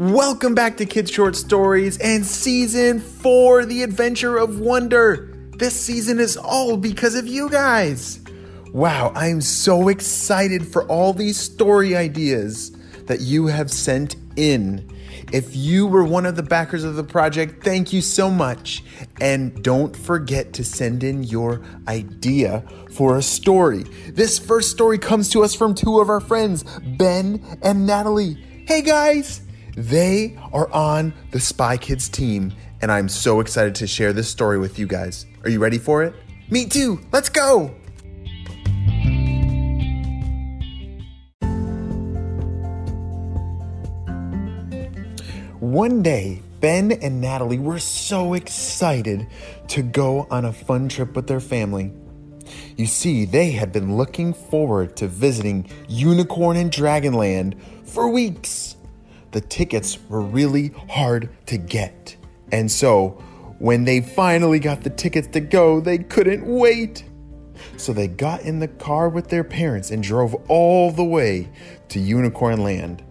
Welcome back to Kids Short Stories and Season 4 The Adventure of Wonder. This season is all because of you guys. Wow, I'm so excited for all these story ideas that you have sent in. If you were one of the backers of the project, thank you so much. And don't forget to send in your idea for a story. This first story comes to us from two of our friends, Ben and Natalie. Hey guys! They are on the Spy Kids team, and I'm so excited to share this story with you guys. Are you ready for it? Me too! Let's go! One day, Ben and Natalie were so excited to go on a fun trip with their family. You see, they had been looking forward to visiting Unicorn and Dragonland for weeks. The tickets were really hard to get. And so, when they finally got the tickets to go, they couldn't wait. So they got in the car with their parents and drove all the way to Unicorn Land.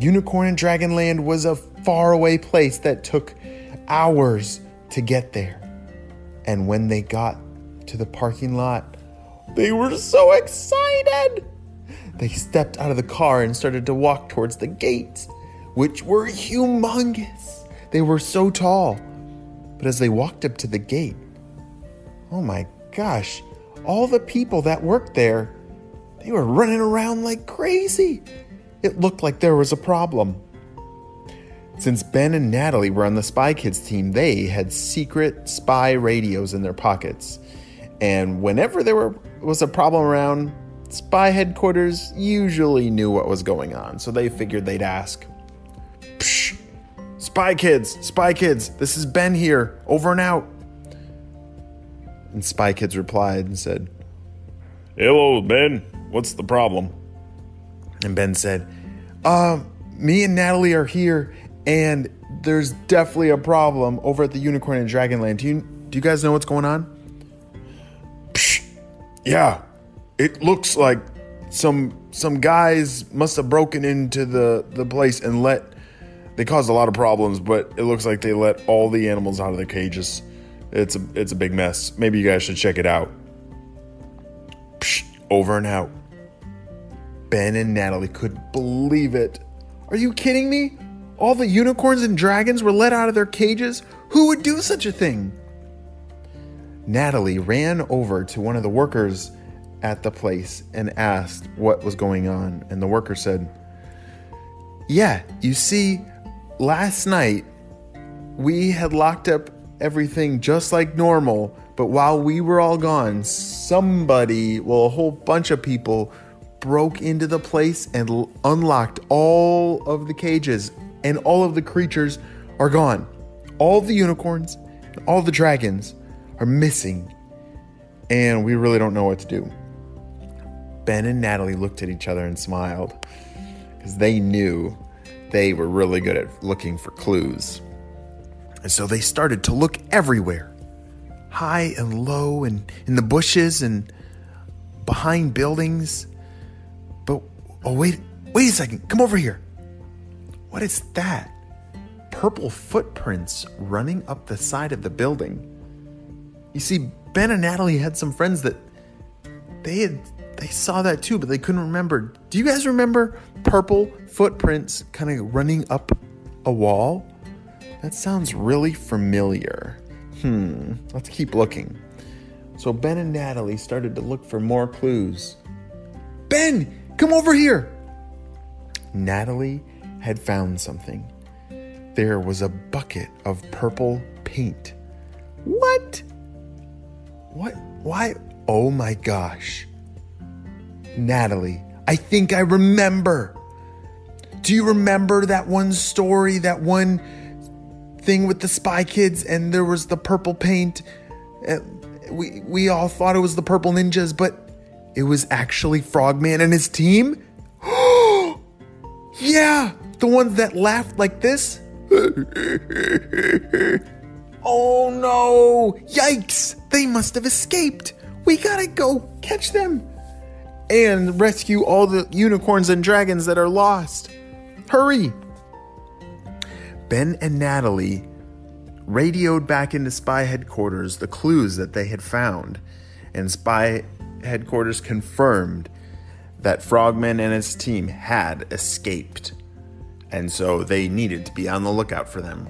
Unicorn and Dragon Land was a faraway place that took hours to get there. And when they got to the parking lot, they were so excited. They stepped out of the car and started to walk towards the gates, which were humongous. They were so tall. But as they walked up to the gate, oh my gosh, all the people that worked there, they were running around like crazy. It looked like there was a problem. Since Ben and Natalie were on the Spy Kids team, they had secret spy radios in their pockets. And whenever there were, was a problem around, spy headquarters usually knew what was going on, so they figured they'd ask. Psh! Spy Kids! Spy Kids! This is Ben here! Over and out! And Spy Kids replied and said, Hello, Ben. What's the problem? And Ben said, Uh, me and Natalie are here, and there's definitely a problem over at the Unicorn and Dragonland. Do you do you guys know what's going on? Psh, yeah, it looks like some some guys must have broken into the the place and let they caused a lot of problems, but it looks like they let all the animals out of their cages. It's a it's a big mess. Maybe you guys should check it out. Psh, over and out. Ben and Natalie couldn't believe it. Are you kidding me? All the unicorns and dragons were let out of their cages? Who would do such a thing? Natalie ran over to one of the workers at the place and asked what was going on. And the worker said, Yeah, you see, last night we had locked up everything just like normal, but while we were all gone, somebody, well, a whole bunch of people broke into the place and l- unlocked all of the cages, and all of the creatures are gone. All the unicorns, all the dragons are missing, and we really don't know what to do. Ben and Natalie looked at each other and smiled because they knew they were really good at looking for clues. And so they started to look everywhere high and low, and in the bushes and behind buildings. But oh, wait, wait a second, come over here. What is that? Purple footprints running up the side of the building. You see, Ben and Natalie had some friends that they had they saw that too, but they couldn't remember. Do you guys remember purple footprints kind of running up a wall? That sounds really familiar. Hmm, let's keep looking. So Ben and Natalie started to look for more clues. Ben, come over here! Natalie had found something. There was a bucket of purple paint. What? What? Why? Oh my gosh. Natalie, I think I remember. Do you remember that one story, that one thing with the spy kids and there was the purple paint? We we all thought it was the purple ninjas, but it was actually Frogman and his team? yeah, the ones that laughed like this? oh no! Yikes! They must have escaped! We gotta go catch them! And rescue all the unicorns and dragons that are lost! Hurry! Ben and Natalie radioed back into spy headquarters the clues that they had found, and spy headquarters confirmed that Frogman and his team had escaped, and so they needed to be on the lookout for them.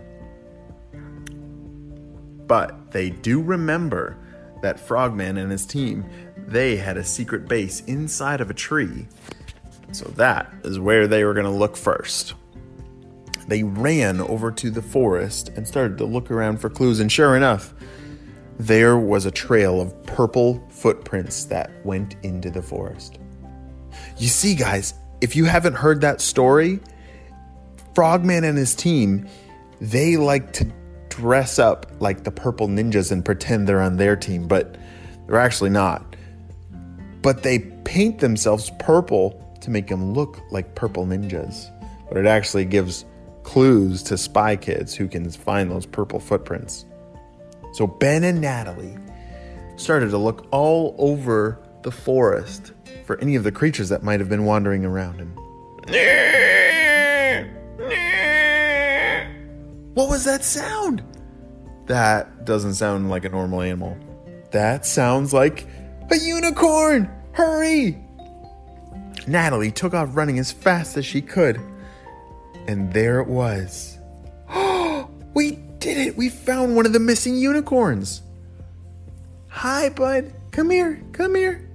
But they do remember that Frogman and his team, they had a secret base inside of a tree. So that is where they were going to look first. They ran over to the forest and started to look around for clues, and sure enough, there was a trail of purple footprints that went into the forest. You see, guys, if you haven't heard that story, Frogman and his team, they like to dress up like the purple ninjas and pretend they're on their team, but they're actually not. But they paint themselves purple to make them look like purple ninjas. But it actually gives clues to spy kids who can find those purple footprints. So Ben and Natalie started to look all over the forest for any of the creatures that might have been wandering around. And what was that sound? That doesn't sound like a normal animal. That sounds like a unicorn! Hurry! Natalie took off running as fast as she could. And there it was. We did it! We found one of the missing unicorns! Hi, bud. Come here. Come here.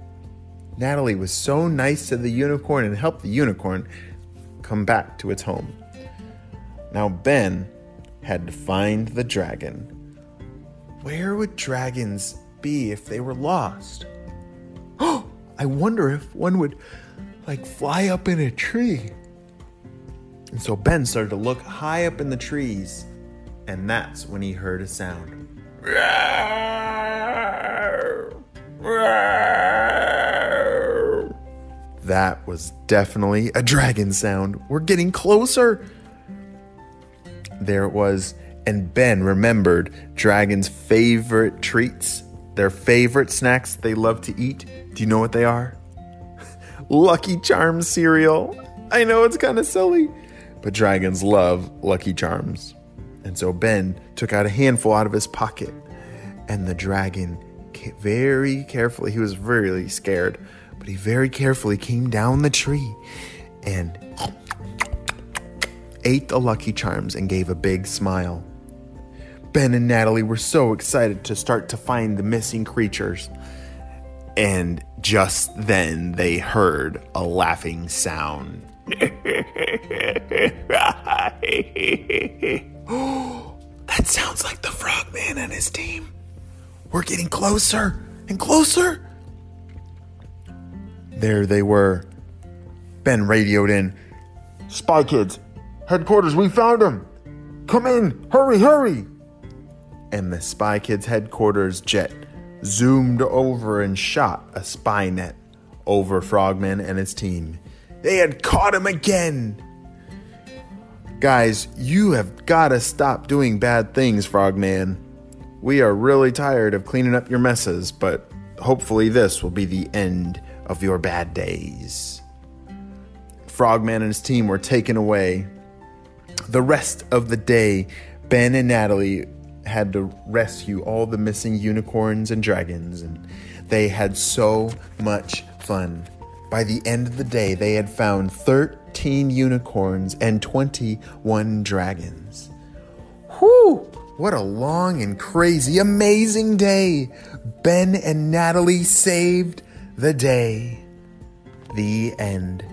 Natalie was so nice to the unicorn and helped the unicorn come back to its home. Now, Ben had to find the dragon. Where would dragons be if they were lost? I wonder if one would like fly up in a tree. And so Ben started to look high up in the trees, and that's when he heard a sound. That was definitely a dragon sound. We're getting closer. There it was, and Ben remembered dragons' favorite treats, their favorite snacks they love to eat. Do you know what they are? Lucky Charms cereal. I know it's kind of silly, but dragons love Lucky Charms. And so Ben took out a handful out of his pocket, and the dragon very carefully, he was really scared, but he very carefully came down the tree and ate the Lucky Charms and gave a big smile. Ben and Natalie were so excited to start to find the missing creatures. And just then they heard a laughing sound. that sounds like the Frogman and his team. We're getting closer and closer. There they were. Ben radioed in. Spy kids, headquarters, we found him. Come in, hurry, hurry. And the Spy Kids headquarters jet zoomed over and shot a spy net over Frogman and his team. They had caught him again. Guys, you have got to stop doing bad things, Frogman. We are really tired of cleaning up your messes, but hopefully, this will be the end of your bad days. Frogman and his team were taken away. The rest of the day, Ben and Natalie had to rescue all the missing unicorns and dragons, and they had so much fun. By the end of the day, they had found 13 unicorns and 21 dragons. Whew! What a long and crazy, amazing day! Ben and Natalie saved the day. The end.